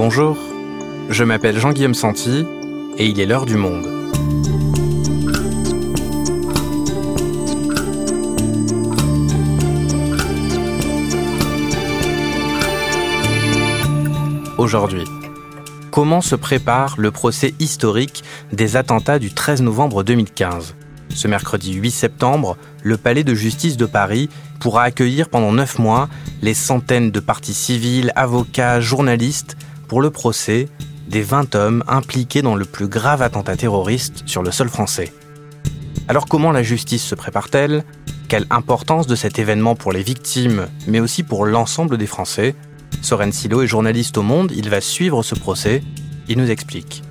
Bonjour, je m'appelle Jean-Guillaume Santi et il est l'heure du monde. Aujourd'hui, comment se prépare le procès historique des attentats du 13 novembre 2015 ce mercredi 8 septembre, le palais de justice de Paris pourra accueillir pendant neuf mois les centaines de parties civiles, avocats, journalistes pour le procès des 20 hommes impliqués dans le plus grave attentat terroriste sur le sol français. Alors comment la justice se prépare-t-elle? Quelle importance de cet événement pour les victimes, mais aussi pour l'ensemble des Français? Soren Silo est journaliste au Monde, il va suivre ce procès, il nous explique.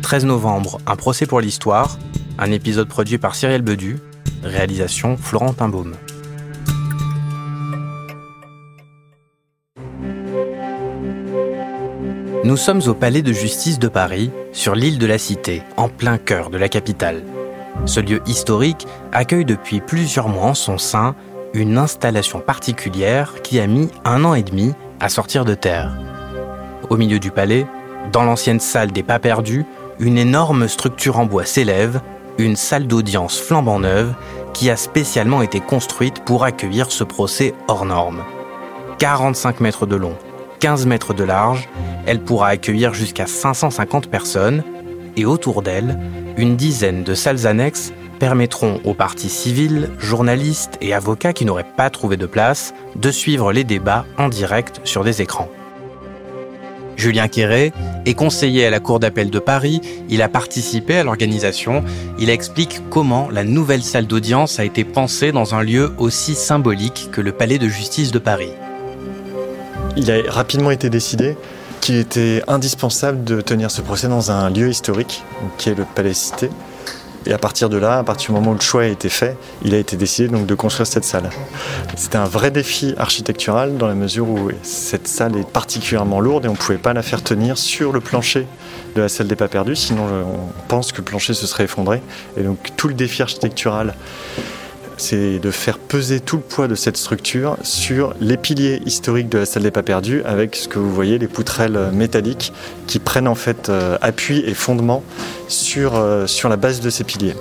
13 novembre, un procès pour l'histoire, un épisode produit par Cyril Bedu, réalisation Florent Baume. Nous sommes au Palais de justice de Paris, sur l'île de la Cité, en plein cœur de la capitale. Ce lieu historique accueille depuis plusieurs mois en son sein une installation particulière qui a mis un an et demi à sortir de terre. Au milieu du palais, dans l'ancienne salle des pas perdus, une énorme structure en bois s'élève, une salle d'audience flambant neuve qui a spécialement été construite pour accueillir ce procès hors norme. 45 mètres de long, 15 mètres de large, elle pourra accueillir jusqu'à 550 personnes et autour d'elle, une dizaine de salles annexes permettront aux partis civils, journalistes et avocats qui n'auraient pas trouvé de place de suivre les débats en direct sur des écrans. Julien Quéré est conseiller à la Cour d'appel de Paris. Il a participé à l'organisation. Il explique comment la nouvelle salle d'audience a été pensée dans un lieu aussi symbolique que le palais de justice de Paris. Il a rapidement été décidé qu'il était indispensable de tenir ce procès dans un lieu historique, qui est le palais Cité. Et à partir de là, à partir du moment où le choix a été fait, il a été décidé donc de construire cette salle. C'était un vrai défi architectural dans la mesure où cette salle est particulièrement lourde et on ne pouvait pas la faire tenir sur le plancher de la salle des pas perdus, sinon on pense que le plancher se serait effondré. Et donc tout le défi architectural c'est de faire peser tout le poids de cette structure sur les piliers historiques de la salle des pas perdus avec ce que vous voyez, les poutrelles métalliques qui prennent en fait euh, appui et fondement sur, euh, sur la base de ces piliers.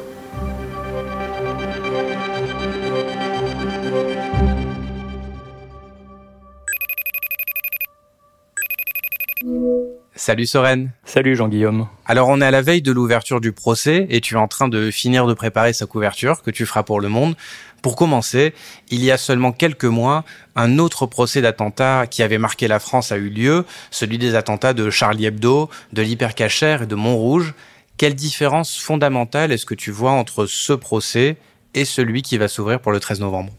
Salut Soren. Salut Jean-Guillaume. Alors on est à la veille de l'ouverture du procès et tu es en train de finir de préparer sa couverture que tu feras pour le monde. Pour commencer, il y a seulement quelques mois, un autre procès d'attentat qui avait marqué la France a eu lieu, celui des attentats de Charlie Hebdo, de l'Hypercacher et de Montrouge. Quelle différence fondamentale est-ce que tu vois entre ce procès et celui qui va s'ouvrir pour le 13 novembre?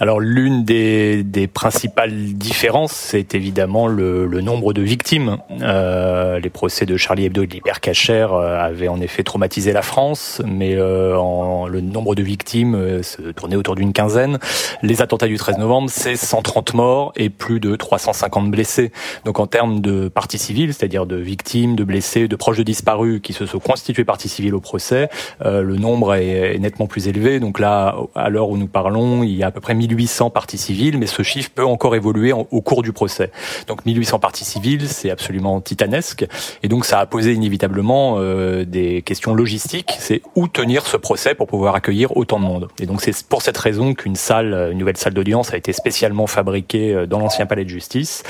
Alors l'une des, des, principales différences, c'est évidemment le, le, nombre de victimes. Euh, les procès de Charlie Hebdo et de l'hypercacher euh, avaient en effet traumatisé la France, mais euh, le nombre de victimes euh, se tournait autour d'une quinzaine. Les attentats du 13 novembre, c'est 130 morts et plus de 350 blessés. Donc en termes de partie civile, c'est-à-dire de victimes, de blessés, de proches de disparus qui se sont constitués partie civile au procès, euh, le nombre est, est, nettement plus élevé. Donc là, à l'heure où nous parlons, il y a à peu près 1800 parties civiles, mais ce chiffre peut encore évoluer au cours du procès. Donc 1800 parties civiles, c'est absolument titanesque, et donc ça a posé inévitablement euh, des questions logistiques. C'est où tenir ce procès pour pouvoir accueillir autant de monde. Et donc c'est pour cette raison qu'une salle, une nouvelle salle d'audience a été spécialement fabriquée euh, dans l'ancien palais de justice.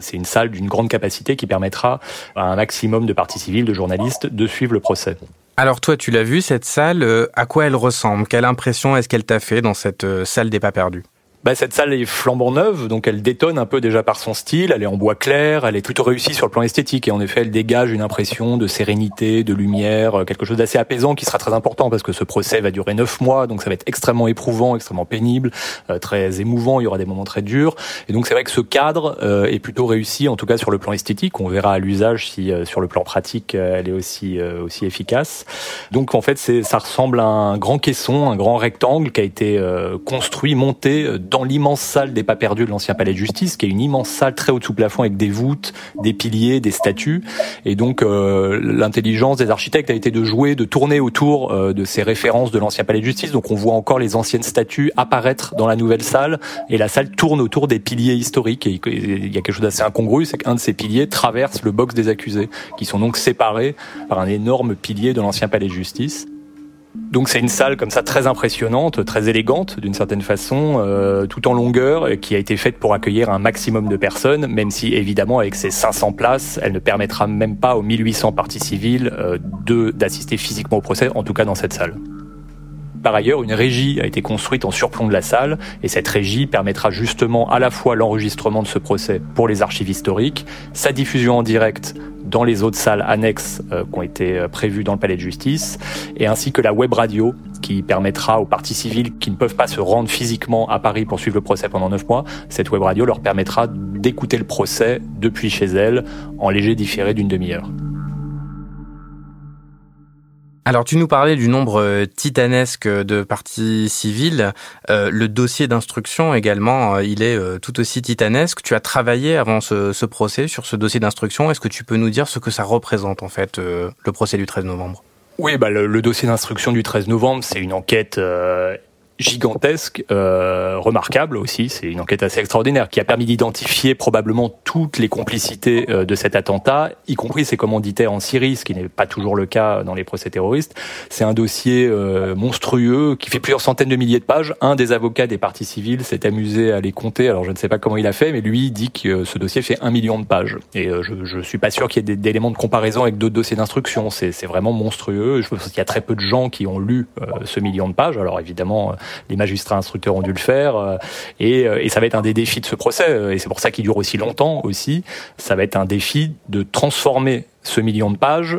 C'est une salle d'une grande capacité qui permettra à un maximum de parties civiles, de journalistes, de suivre le procès. Alors toi, tu l'as vu, cette salle, euh, à quoi elle ressemble? Quelle impression est-ce qu'elle t'a fait dans cette euh, salle des pas perdus? Bah, cette salle est flambant neuve, donc elle détonne un peu déjà par son style. Elle est en bois clair, elle est plutôt réussie sur le plan esthétique et en effet, elle dégage une impression de sérénité, de lumière, euh, quelque chose d'assez apaisant qui sera très important parce que ce procès va durer neuf mois, donc ça va être extrêmement éprouvant, extrêmement pénible, euh, très émouvant. Il y aura des moments très durs et donc c'est vrai que ce cadre euh, est plutôt réussi, en tout cas sur le plan esthétique. On verra à l'usage si sur le plan pratique elle est aussi aussi efficace. Donc en fait, ça ressemble à un grand caisson, un grand rectangle qui a été construit, monté dans dans l'immense salle des pas perdus de l'ancien palais de justice, qui est une immense salle très haute sous plafond avec des voûtes, des piliers, des statues. Et donc euh, l'intelligence des architectes a été de jouer, de tourner autour euh, de ces références de l'ancien palais de justice. Donc on voit encore les anciennes statues apparaître dans la nouvelle salle, et la salle tourne autour des piliers historiques. Et il y a quelque chose d'assez incongru, c'est qu'un de ces piliers traverse le box des accusés, qui sont donc séparés par un énorme pilier de l'ancien palais de justice. Donc c'est une salle comme ça très impressionnante, très élégante d'une certaine façon, euh, tout en longueur, qui a été faite pour accueillir un maximum de personnes, même si évidemment avec ses 500 places, elle ne permettra même pas aux 1800 parties civiles euh, d'assister physiquement au procès, en tout cas dans cette salle. Par ailleurs, une régie a été construite en surplomb de la salle et cette régie permettra justement à la fois l'enregistrement de ce procès pour les archives historiques, sa diffusion en direct dans les autres salles annexes euh, qui ont été euh, prévues dans le palais de justice, et ainsi que la web radio qui permettra aux parties civiles qui ne peuvent pas se rendre physiquement à Paris pour suivre le procès pendant neuf mois, cette web radio leur permettra d'écouter le procès depuis chez elles en léger différé d'une demi-heure. Alors tu nous parlais du nombre euh, titanesque de parties civiles. Euh, le dossier d'instruction également, euh, il est tout aussi titanesque. Tu as travaillé avant ce, procès sur ce dossier d'instruction. Est-ce que tu peux nous dire ce que ça représente en fait, le procès du 13 novembre? Oui, bah le, dossier d'instruction du 13 novembre, c'est une enquête gigantesque, euh, remarquable aussi. C'est une enquête assez extraordinaire qui a permis d'identifier probablement toutes les complicités euh, de cet attentat, y compris ses commanditaires en Syrie, ce qui n'est pas toujours le cas dans les procès terroristes. C'est un dossier euh, monstrueux qui fait plusieurs centaines de milliers de pages. Un des avocats des parties civiles s'est amusé à les compter. Alors je ne sais pas comment il a fait, mais lui dit que ce dossier fait un million de pages. Et euh, je, je suis pas sûr qu'il y ait d'éléments de comparaison avec d'autres dossiers d'instruction. C'est vraiment monstrueux. Je pense qu'il y a très peu de gens qui ont lu ce million de pages. Alors évidemment les magistrats instructeurs ont dû le faire, euh, et, euh, et ça va être un des défis de ce procès, euh, et c'est pour ça qu'il dure aussi longtemps aussi. Ça va être un défi de transformer ce million de pages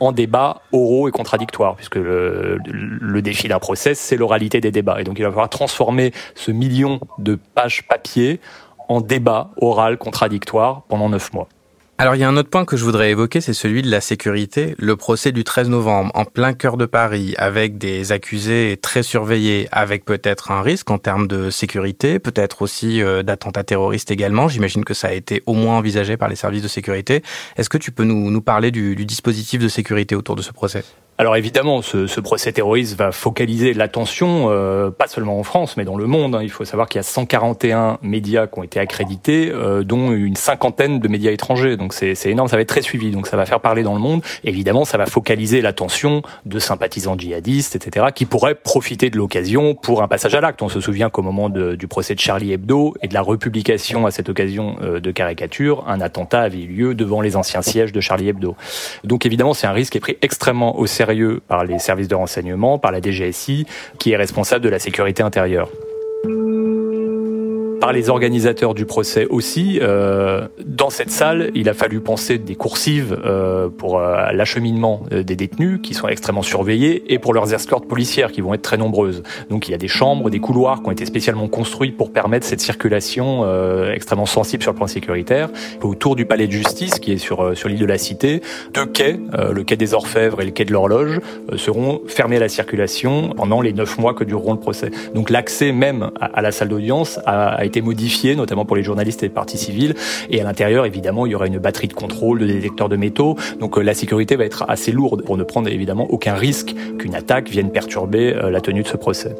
en débats oraux et contradictoires, puisque le, le défi d'un procès, c'est l'oralité des débats. Et donc il va falloir transformer ce million de pages papier en débat oral contradictoire pendant neuf mois. Alors il y a un autre point que je voudrais évoquer, c'est celui de la sécurité. Le procès du 13 novembre, en plein cœur de Paris, avec des accusés très surveillés, avec peut-être un risque en termes de sécurité, peut-être aussi euh, d'attentats terroristes également. J'imagine que ça a été au moins envisagé par les services de sécurité. Est-ce que tu peux nous, parler du dispositif de sécurité autour de ce procès? Alors évidemment, ce, ce, procès terroriste va focaliser l'attention, euh, pas seulement en France, mais dans le monde. Hein. Il faut savoir qu'il y a 141 médias qui ont été accrédités, euh, dont une cinquantaine de médias étrangers. Donc c'est énorme, ça va être très suivi. Donc ça va faire parler dans le monde. Évidemment, ça va focaliser l'attention de sympathisants djihadistes, etc., qui pourraient profiter de l'occasion pour un passage à l'acte. On se souvient qu'au moment de, du procès de Charlie Hebdo et de la republication à cette occasion euh, de caricature, un attentat avait eu lieu devant les anciens sièges de Charlie Hebdo. Donc évidemment, c'est un risque qui est pris extrêmement au sérieux par les services de renseignement, par la DGSI, qui est responsable de la sécurité intérieure par les organisateurs du procès aussi. Euh, dans cette salle, il a fallu penser des coursives euh, pour euh, l'acheminement euh, des détenus qui sont extrêmement surveillés et pour leurs escortes policières qui vont être très nombreuses. Donc il y a des chambres, des couloirs qui ont été spécialement construits pour permettre cette circulation euh, extrêmement sensible sur le plan sécuritaire. Autour du palais de justice qui est sur euh, sur l'île de la Cité, deux quais, le quai des Orfèvres et le quai de l'Horloge, seront fermés à la circulation pendant les neuf mois que dureront le procès. Donc l'accès même à, à la salle d'audience a, a été modifié, notamment pour les journalistes et les parties civiles. Et à l'intérieur, évidemment, il y aura une batterie de contrôle, de détecteurs de métaux. Donc euh, la sécurité va être assez lourde pour ne prendre évidemment aucun risque qu'une attaque vienne perturber euh, la tenue de ce procès.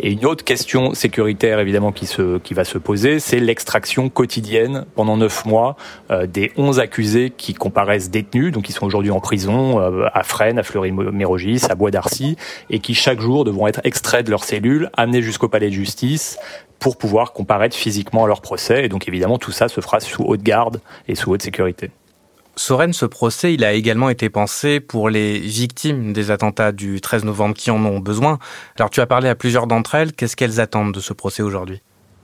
Et une autre question sécuritaire, évidemment, qui, se, qui va se poser, c'est l'extraction quotidienne pendant neuf mois euh, des onze accusés qui comparaissent détenus, donc qui sont aujourd'hui en prison euh, à Fresnes, à Fleury-Mérogis, à Bois d'Arcy, et qui chaque jour devront être extraits de leurs cellules, amenés jusqu'au palais de justice pour pouvoir comparaître physiquement à leur procès. Et donc, évidemment, tout ça se fera sous haute garde et sous haute sécurité. Soren, ce procès, il a également été pensé pour les victimes des attentats du 13 novembre qui en ont besoin. Alors tu as parlé à plusieurs d'entre elles, qu'est-ce qu'elles attendent de ce procès aujourd'hui?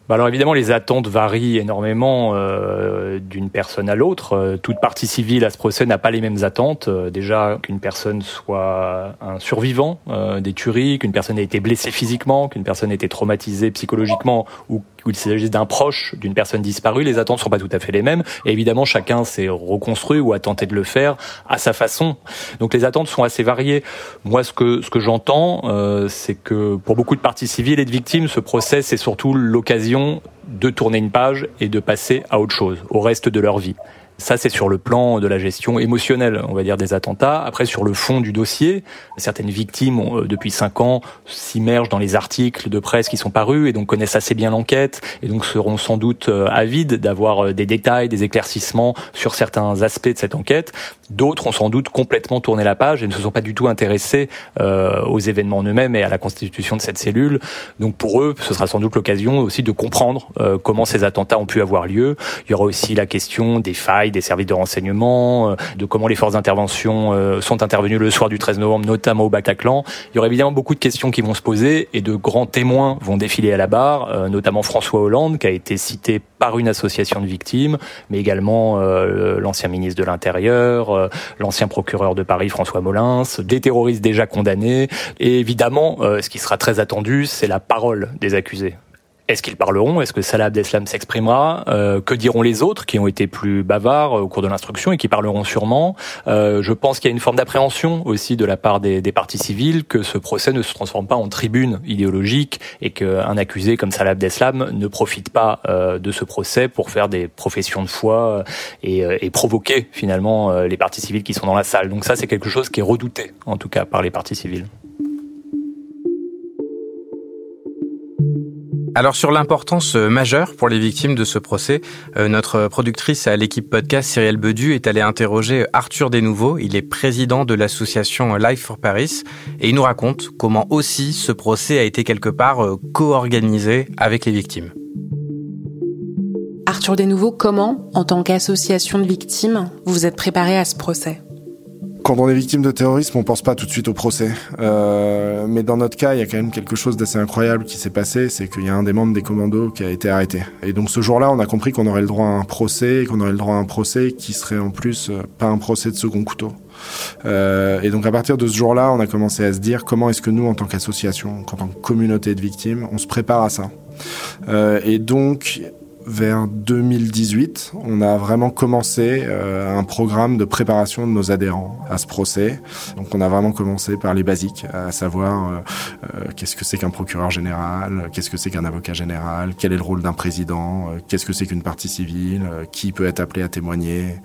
Bah alors évidemment, les attentes varient énormément euh, d'une personne à l'autre. Euh, toute partie civile à ce procès n'a pas les mêmes attentes. Euh, déjà qu'une personne soit un survivant des tueries, qu'une personne ait été blessée physiquement, qu'une personne ait été traumatisée psychologiquement ou il s'agisse d'un proche d'une personne disparue, les attentes sont pas tout à fait les mêmes. Et évidemment, chacun s'est reconstruit ou a tenté de le faire à sa façon. Donc les attentes sont assez variées. Moi, ce que ce que j'entends, euh, c'est que pour beaucoup de parties civiles et de victimes, ce procès c'est surtout l'occasion de tourner une page et de passer à autre chose, au reste de leur vie. Ça, c'est sur le plan de la gestion émotionnelle, on va dire, des attentats. Après, sur le fond du dossier, certaines victimes, euh, depuis cinq ans, s'immergent dans les articles de presse qui sont parus et donc connaissent assez bien l'enquête et donc seront sans doute euh, avides d'avoir euh, des détails, des éclaircissements sur certains aspects de cette enquête. D'autres ont sans doute complètement tourné la page et ne se sont pas du tout intéressés aux événements en eux-mêmes et à la constitution de cette cellule. Donc pour eux, ce sera sans doute l'occasion aussi de comprendre comment ces attentats ont pu avoir lieu. Il y aura aussi la question des failles des services de renseignement, euh, de comment les forces d'intervention euh, sont intervenues le soir du 13 novembre, notamment au Bataclan. Il y aura évidemment beaucoup de questions qui vont se poser et de grands témoins vont défiler à la barre, euh, notamment François Hollande, qui a été cité par une association de victimes, mais également l'ancien ministre de l'Intérieur, l'ancien procureur de Paris, François Molins, des terroristes déjà condamnés. Et évidemment, ce qui sera très attendu, c'est la parole des accusés. Est-ce qu'ils parleront? Est-ce que Salah Abdeslam s'exprimera? Euh, Que diront les autres qui ont été plus bavards euh, au cours de l'instruction et qui parleront sûrement? Euh, Je pense qu'il y a une forme d'appréhension aussi de la part des, des, partis civils que ce procès ne se transforme pas en tribune idéologique et qu'un accusé comme Salah Abdeslam ne profite pas de ce procès pour faire des professions de foi et, et provoquer finalement les partis civils qui sont dans la salle. Donc ça, c'est quelque chose qui est redouté en tout cas par les partis civils. Alors sur l'importance euh, majeure pour les victimes de ce procès, euh, notre productrice à l'équipe podcast Cyrielle Bedu est allée interroger Arthur Desnouveaux. Il est président de l'association Life for Paris et il nous raconte comment aussi ce procès a été quelque part euh, co-organisé avec les victimes. Arthur Desnouveaux, comment, en tant qu'association de victimes, vous vous êtes préparé à ce procès? Quand on est victime de terrorisme, on pense pas tout de suite au procès. Euh, mais dans notre cas, il y a quand même quelque chose d'assez incroyable qui s'est passé, c'est qu'il y a un des membres des commandos qui a été arrêté. Et donc ce jour-là, on a compris qu'on aurait le droit à un procès, qu'on aurait le droit à un procès qui serait en plus euh, pas un procès de second couteau. Euh, et donc à partir de ce jour-là, on a commencé à se dire comment est-ce que nous, en tant qu'association, en tant que communauté de victimes, on se prépare à ça. Et donc vers 2018, on a vraiment commencé euh, un programme de préparation de nos adhérents à ce procès. Donc on a vraiment commencé par les basiques, à savoir euh, euh, qu'est-ce que c'est qu'un procureur général, qu'est-ce que c'est qu'un avocat général, quel est le rôle d'un président, qu'est-ce que c'est qu'une partie civile, qui peut être appelé à témoigner,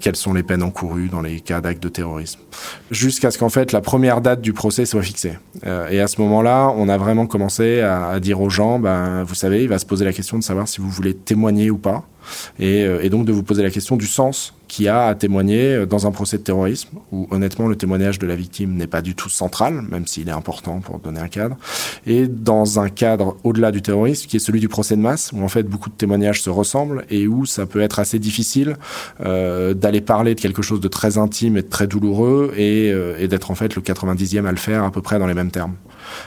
quelles sont les peines encourues dans les cas d'actes de terrorisme. Jusqu'à ce qu'en fait la première date du procès soit fixée. et à ce moment-là, on a vraiment commencé à, à dire aux gens, ben, vous savez, il va se poser la question de savoir si vous voulez témoigner ou pas. Euh, et, donc de vous poser la question du sens qu'il y a à témoigner euh, dans un procès de terrorisme, où honnêtement le témoignage de la victime n'est pas du tout central, même s'il est important pour donner un cadre, et dans un cadre au-delà du terrorisme, qui est celui du procès de masse, où en fait beaucoup de témoignages se ressemblent, et où ça peut être assez difficile euh, d'aller parler de quelque chose de très intime et de très douloureux, et, et d'être en fait le 90e à le faire à peu près dans les mêmes termes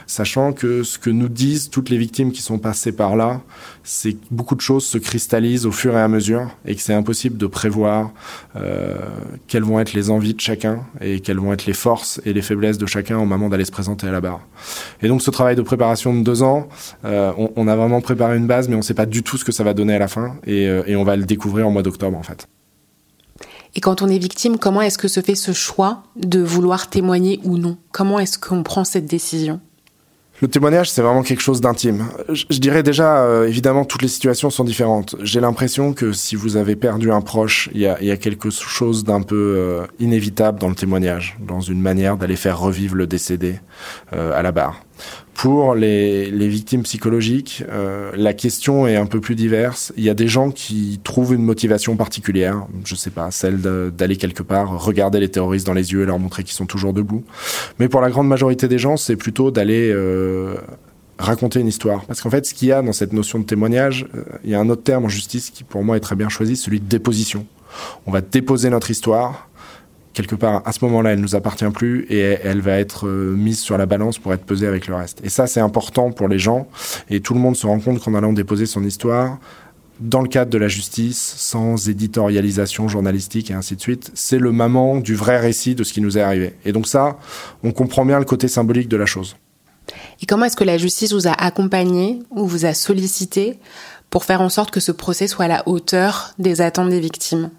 sachant que ce que nous disent toutes les victimes qui sont passées par là, c'est que beaucoup de choses se cristallisent au fur et à mesure et que c'est impossible de prévoir euh, quelles vont être les envies de chacun et quelles vont être les forces et les faiblesses de chacun au moment d'aller se présenter à la barre. Et donc ce travail de préparation de deux ans, euh, on, a vraiment préparé une base, mais on ne sait pas du tout ce que ça va donner à la fin et, euh, et on va le découvrir en mois d'octobre en fait. Et quand on est victime, comment est-ce que se fait ce choix de vouloir témoigner ou non? Comment est-ce qu'on prend cette décision? Le témoignage, c'est vraiment quelque chose d'intime. Je, dirais déjà, euh, évidemment, toutes les situations sont différentes. J'ai l'impression que si vous avez perdu un proche, il y a, quelque chose d'un peu euh, inévitable dans le témoignage, dans une manière d'aller faire revivre le décédé euh, à la barre. Pour les, victimes psychologiques, euh, la question est un peu plus diverse. Il y a des gens qui trouvent une motivation particulière, je sais pas, celle d'aller quelque part, regarder les terroristes dans les yeux et leur montrer qu'ils sont toujours debout. Mais pour la grande majorité des gens, c'est plutôt d'aller euh, raconter une histoire. Parce qu'en fait, ce qu'il y a dans cette notion de témoignage, euh, il y a un autre terme en justice qui pour moi est très bien choisi, celui de déposition. On va déposer notre histoire quelque part, à ce moment-là, elle nous appartient plus et elle va être euh, mise sur la balance pour être pesée avec le reste. Et ça, c'est important pour les gens. Et tout le monde se rend compte qu'en allant déposer son histoire, dans le cadre de la justice, sans éditorialisation journalistique et ainsi de suite, c'est le moment du vrai récit de ce qui nous est arrivé. Et donc ça, on comprend bien le côté symbolique de la chose. Et comment est-ce que la justice vous a accompagné ou vous a sollicité pour faire en sorte que ce procès soit à la hauteur des attentes des victimes?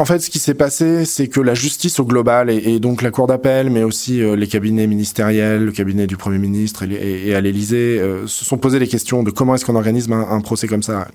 En fait, ce qui s'est passé, c'est que la justice au global, et, donc la Cour d'appel, mais aussi euh, les cabinets ministériels, le cabinet du Premier ministre et, à l'Élysée, euh, se sont posé les questions de comment est-ce qu'on organise un, procès comme ça.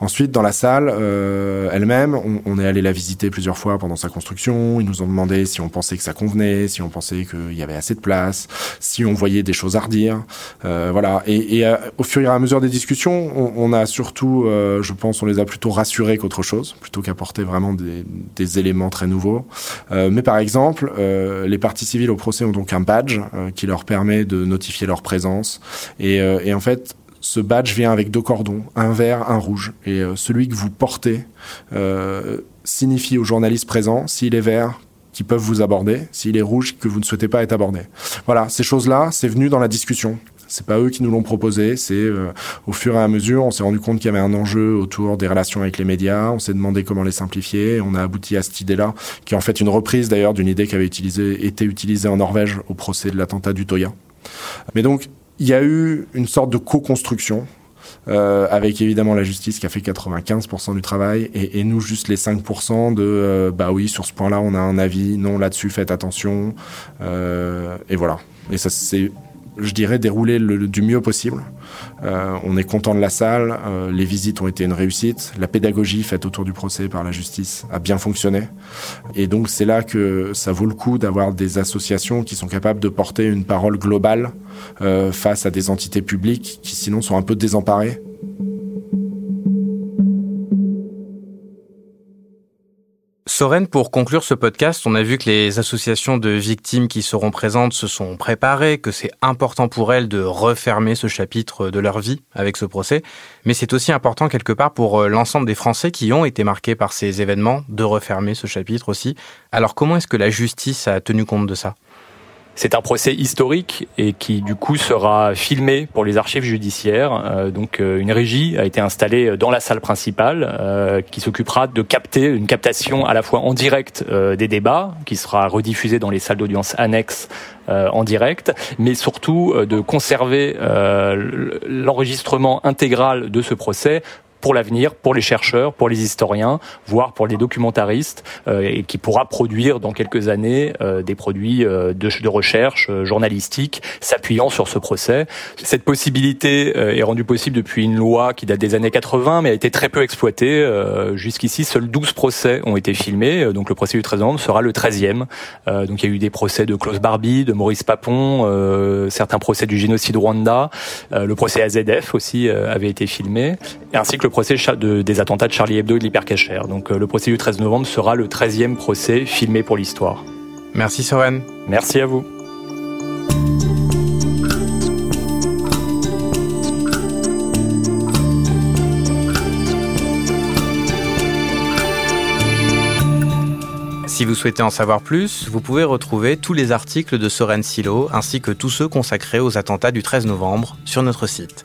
Ensuite, dans la salle euh, elle-même, on, est allé la visiter plusieurs fois pendant sa construction. Ils nous ont demandé si on pensait que ça convenait, si on pensait qu'il y avait assez de place, si on voyait des choses à redire. voilà. Et, au fur et à mesure des discussions, on, on a surtout, je pense, on les a plutôt rassurés qu'autre chose, plutôt qu'apporter vraiment des des éléments très nouveaux. Euh, mais par exemple, euh, les parties civiles au procès ont donc un badge euh, qui leur permet de notifier leur présence. Et, en fait, ce badge vient avec deux cordons, un vert, un rouge. Et celui que vous portez signifie aux journalistes présents, s'il est vert, qui peuvent vous aborder, s'il est rouge, que vous ne souhaitez pas être abordé. Voilà, ces choses-là, c'est venu dans la discussion. C'est pas eux qui nous l'ont proposé, c'est euh, au fur et à mesure, on s'est rendu compte qu'il y avait un enjeu autour des relations avec les médias, on s'est demandé comment les simplifier, on a abouti à cette idée-là, qui est en fait une reprise d'ailleurs d'une idée qui avait été utilisée en Norvège au procès de l'attentat du Toya. Mais donc, il y a eu une sorte de co-construction euh, avec évidemment la justice qui a fait 95% du travail et, et, nous juste les 5% de euh, bah oui sur ce point-là on a un avis, non là-dessus faites attention euh, et voilà. Et ça c'est je dirais, déroulé le, du mieux possible. Euh, on est content de la salle, euh, les visites ont été une réussite, la pédagogie faite autour du procès par la justice a bien fonctionné. Et donc c'est là que ça vaut le coup d'avoir des associations qui sont capables de porter une parole globale euh, face à des entités publiques qui sinon sont un peu désemparées Soren, pour conclure ce podcast, on a vu que les associations de victimes qui seront présentes se sont préparées, que c'est important pour elles de refermer ce chapitre de leur vie avec ce procès, mais c'est aussi important quelque part pour euh, l'ensemble des Français qui ont été marqués par ces événements de refermer ce chapitre aussi. Alors comment est-ce que la justice a tenu compte de ça? C'est un procès historique et qui du coup sera filmé pour les archives judiciaires. Euh, donc euh, une régie a été installée dans la salle principale euh, qui s'occupera de capter une captation à la fois en direct des débats qui sera rediffusée dans les salles d'audience annexes en direct, mais surtout de conserver l'enregistrement intégral de ce procès pour l'avenir, pour les chercheurs, pour les historiens, voire pour les documentaristes, euh, et qui pourra produire dans quelques années euh, des produits euh, de, de, recherche journalistique s'appuyant sur ce procès. Cette possibilité est rendue possible depuis une loi qui date des années 80, mais a été très peu exploitée. Jusqu'ici, seuls 12 procès ont été filmés, donc le procès du 13 novembre sera le 13e. donc il y a eu des procès de Klaus Barbie, de Maurice Papon, certains procès du génocide Rwanda, le procès AZF aussi avait été filmé, ainsi que le procès de, des attentats de Charlie Hebdo et de l'hypercachère. Donc euh, le procès du 13 novembre sera le 13e procès filmé pour l'histoire. Merci Soren. Merci à vous. Si vous souhaitez en savoir plus, vous pouvez retrouver tous les articles de Soren Silo ainsi que tous ceux consacrés aux attentats du 13 novembre sur notre site.